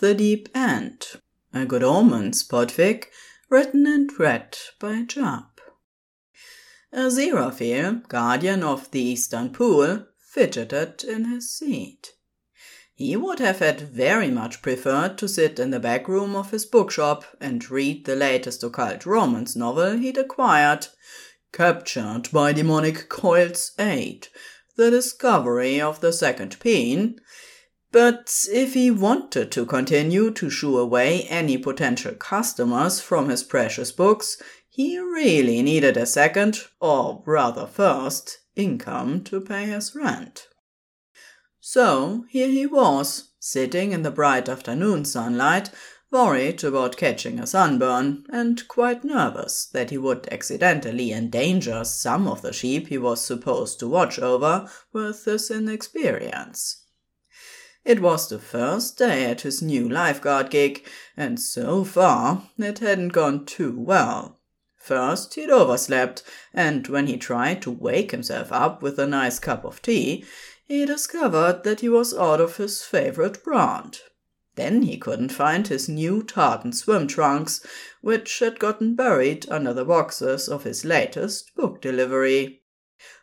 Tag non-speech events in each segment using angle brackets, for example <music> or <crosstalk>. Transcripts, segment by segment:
the Deep End, a Good Omens podfic written and read by Djap. Aziraphale, guardian of the Eastern Pool, fidgeted in his seat. He would have had very much preferred to sit in the back room of his bookshop and read the latest occult romance novel he'd acquired, Captured by Demonic Coils 8, The Discovery of the Second Peen, but if he wanted to continue to shoo away any potential customers from his precious books, he really needed a second, or rather first, income to pay his rent. So here he was, sitting in the bright afternoon sunlight, worried about catching a sunburn, and quite nervous that he would accidentally endanger some of the sheep he was supposed to watch over with his inexperience. It was the first day at his new lifeguard gig, and so far it hadn't gone too well. First, he'd overslept, and when he tried to wake himself up with a nice cup of tea, he discovered that he was out of his favorite brand. Then he couldn't find his new tartan swim trunks, which had gotten buried under the boxes of his latest book delivery.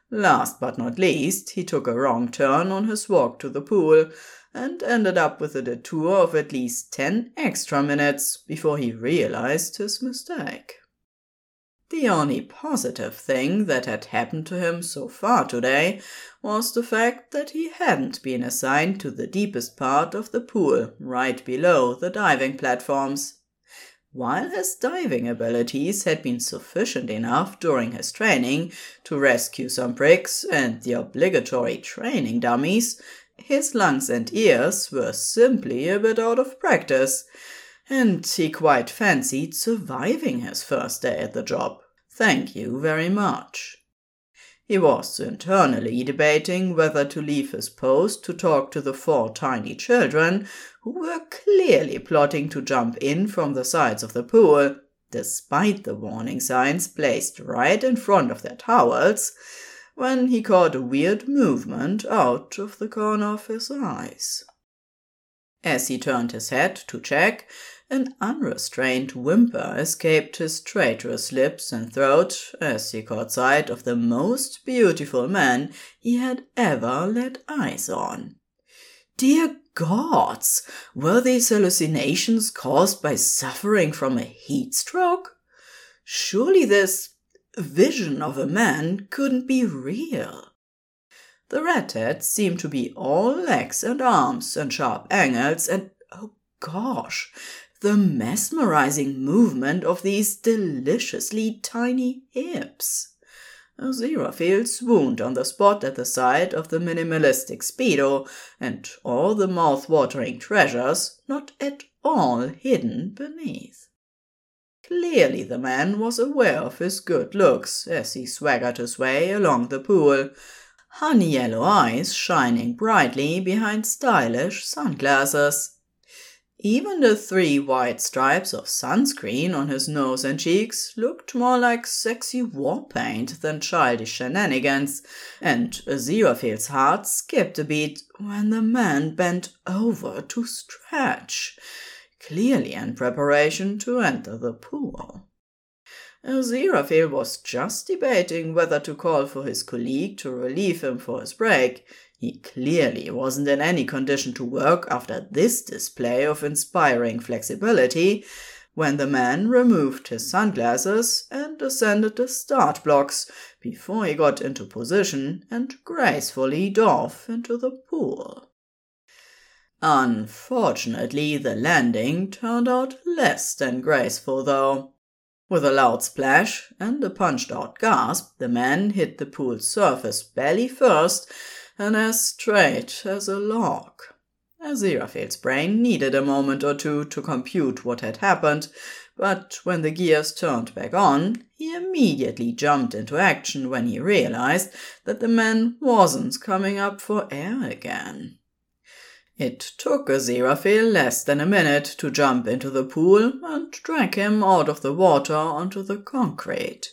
Last but not least, he took a wrong turn on his walk to the pool and ended up with a detour of at least ten extra minutes before he realized his mistake. The only positive thing that had happened to him so far today was the fact that he hadn't been assigned to the deepest part of the pool, right below the diving platforms. While his diving abilities had been sufficient enough during his training to rescue some bricks and the obligatory training dummies, his lungs and ears were simply a bit out of practice, and he quite fancied surviving his first day at the job. Thank you very much. He was internally debating whether to leave his post to talk to the four tiny children who were clearly plotting to jump in from the sides of the pool, despite the warning signs placed right in front of their towels, when he caught a weird movement out of the corner of his eyes. As he turned his head to check, an unrestrained whimper escaped his traitorous lips and throat as he caught sight of the most beautiful man he had ever laid eyes on. Dear gods, were these hallucinations caused by suffering from a heat stroke? Surely this vision of a man couldn't be real. The redhead seemed to be all legs and arms and sharp angles, and oh gosh, the mesmerizing movement of these deliciously tiny hips. Aziraphale swooned on the spot at the sight of the minimalistic Speedo, and all the mouth-watering treasures not at all hidden beneath. Clearly the man was aware of his good looks as he swaggered his way along the pool, honey yellow eyes shining brightly behind stylish sunglasses. Even the three white stripes of sunscreen on his nose and cheeks looked more like sexy war paint than childish shenanigans, and Aziraphale's heart skipped a beat when the man bent over to stretch, clearly in preparation to enter the pool. Aziraphale was just debating whether to call for his colleague to relieve him for his break he clearly wasn't in any condition to work after this display of inspiring flexibility when the man removed his sunglasses and ascended the start blocks before he got into position and gracefully dove into the pool. Unfortunately, the landing turned out less than graceful, though. With a loud splash and a punched out gasp, the man hit the pool's surface belly first and as straight as a log. Aziraphale's brain needed a moment or two to compute what had happened, but when the gears turned back on, he immediately jumped into action when he realized that the man wasn't coming up for air again. It took Aziraphale less than a minute to jump into the pool and drag him out of the water onto the concrete.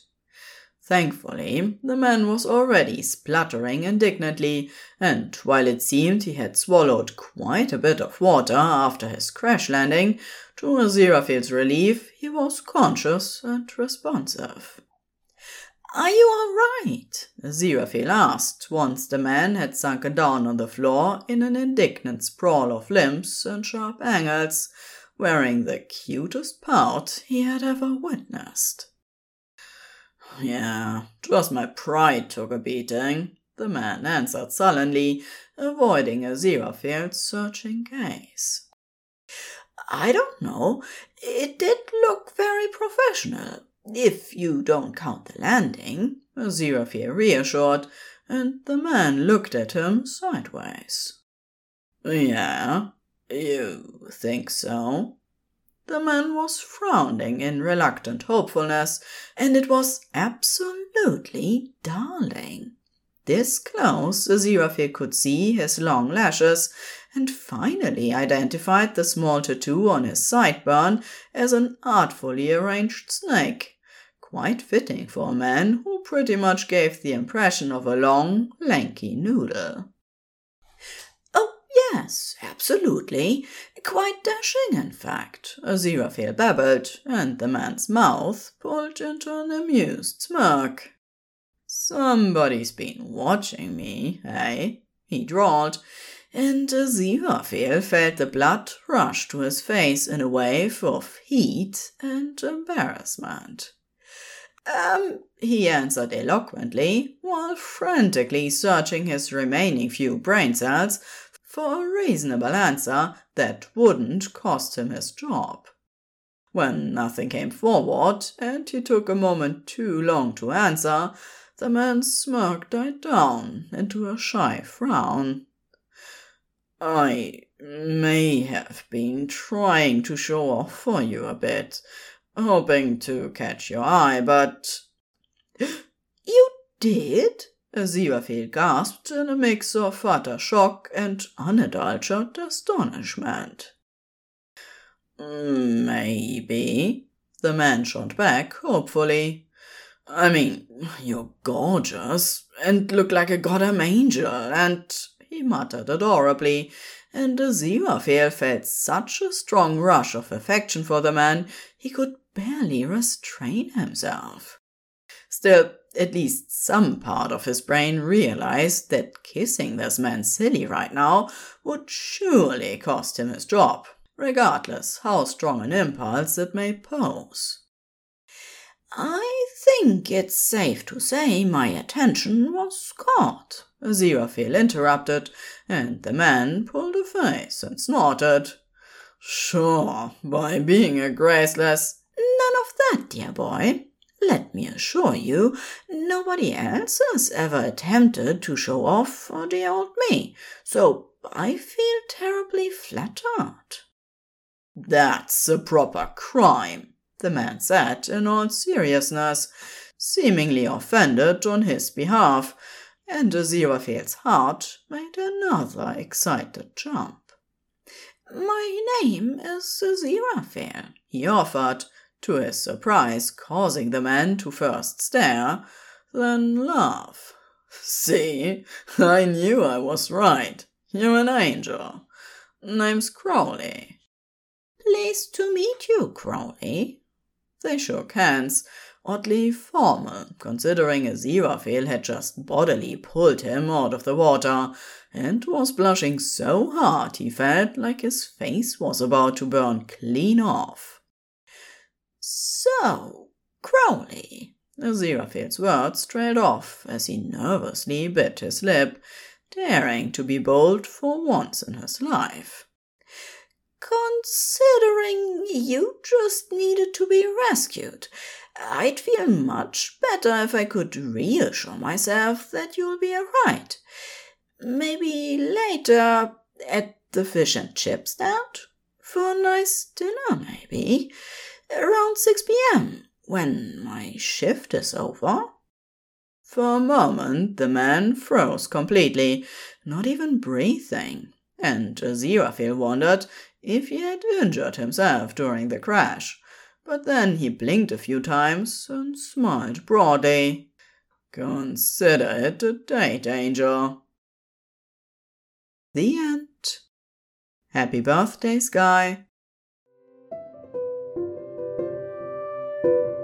Thankfully, the man was already spluttering indignantly, and while it seemed he had swallowed quite a bit of water after his crash landing, to Aziraphale's relief, he was conscious and responsive. Are you all right? Aziraphale asked once the man had sunken down on the floor in an indignant sprawl of limbs and sharp angles, wearing the cutest pout he had ever witnessed. Yeah, twas my pride took a beating, the man answered sullenly, avoiding Aziraphale's searching gaze. I don't know. It did look very professional, if you don't count the landing, Aziraphale reassured, and the man looked at him sideways. Yeah, you think so? The man was frowning in reluctant hopefulness, and it was absolutely darling. This close, Aziraphale could see his long lashes, and finally identified the small tattoo on his sideburn as an artfully arranged snake, quite fitting for a man who pretty much gave the impression of a long, lanky noodle. Oh, yes, absolutely. Quite dashing, in fact, Aziraphale babbled, and the man's mouth pulled into an amused smirk. Somebody's been watching me, eh? he drawled, and Aziraphale felt the blood rush to his face in a wave of heat and embarrassment. Um, he answered eloquently, while frantically searching his remaining few brain cells for a reasonable answer that wouldn't cost him his job. When nothing came forward, and he took a moment too long to answer, the man's smirk died down into a shy frown. I may have been trying to show off for you a bit, hoping to catch your eye, but. <gasps> You did? Aziraphale gasped in a mix of utter shock and unadulterated astonishment. Maybe, the man shot back hopefully. I mean, you're gorgeous, and look like a goddamn angel, and he muttered adorably, and Aziraphale felt such a strong rush of affection for the man he could barely restrain himself. Still, at least some part of his brain realized that kissing this man silly right now would surely cost him his job, regardless how strong an impulse it may pose. I think it's safe to say my attention was caught, Aziraphale interrupted, and the man pulled a face and snorted. Sure, by being a graceless. None of that, dear boy, let me assure you, nobody else has ever attempted to show off for dear old me, so I feel terribly flattered. That's a proper crime, the man said in all seriousness, seemingly offended on his behalf, and Aziraphale's heart made another excited jump. My name is Aziraphale, he offered, to his surprise causing the man to first stare, then laugh. See, I knew I was right. You're an angel. Name's Crowley. Pleased to meet you, Crowley. They shook hands, oddly formal, considering Aziraphale had just bodily pulled him out of the water, and was blushing so hard he felt like his face was about to burn clean off. So, Crowley. Aziraphale's words trailed off as he nervously bit his lip, daring to be bold for once in his life. Considering you just needed to be rescued, I'd feel much better if I could reassure myself that you'll be alright. Maybe later at the fish and chip stand? For a nice dinner, maybe around 6 p.m., when my shift is over. For a moment, the man froze completely, not even breathing, and Aziraphale wondered if he had injured himself during the crash. But then he blinked a few times and smiled broadly. Consider it a date, Angel. The end. Happy birthday, Sky. you.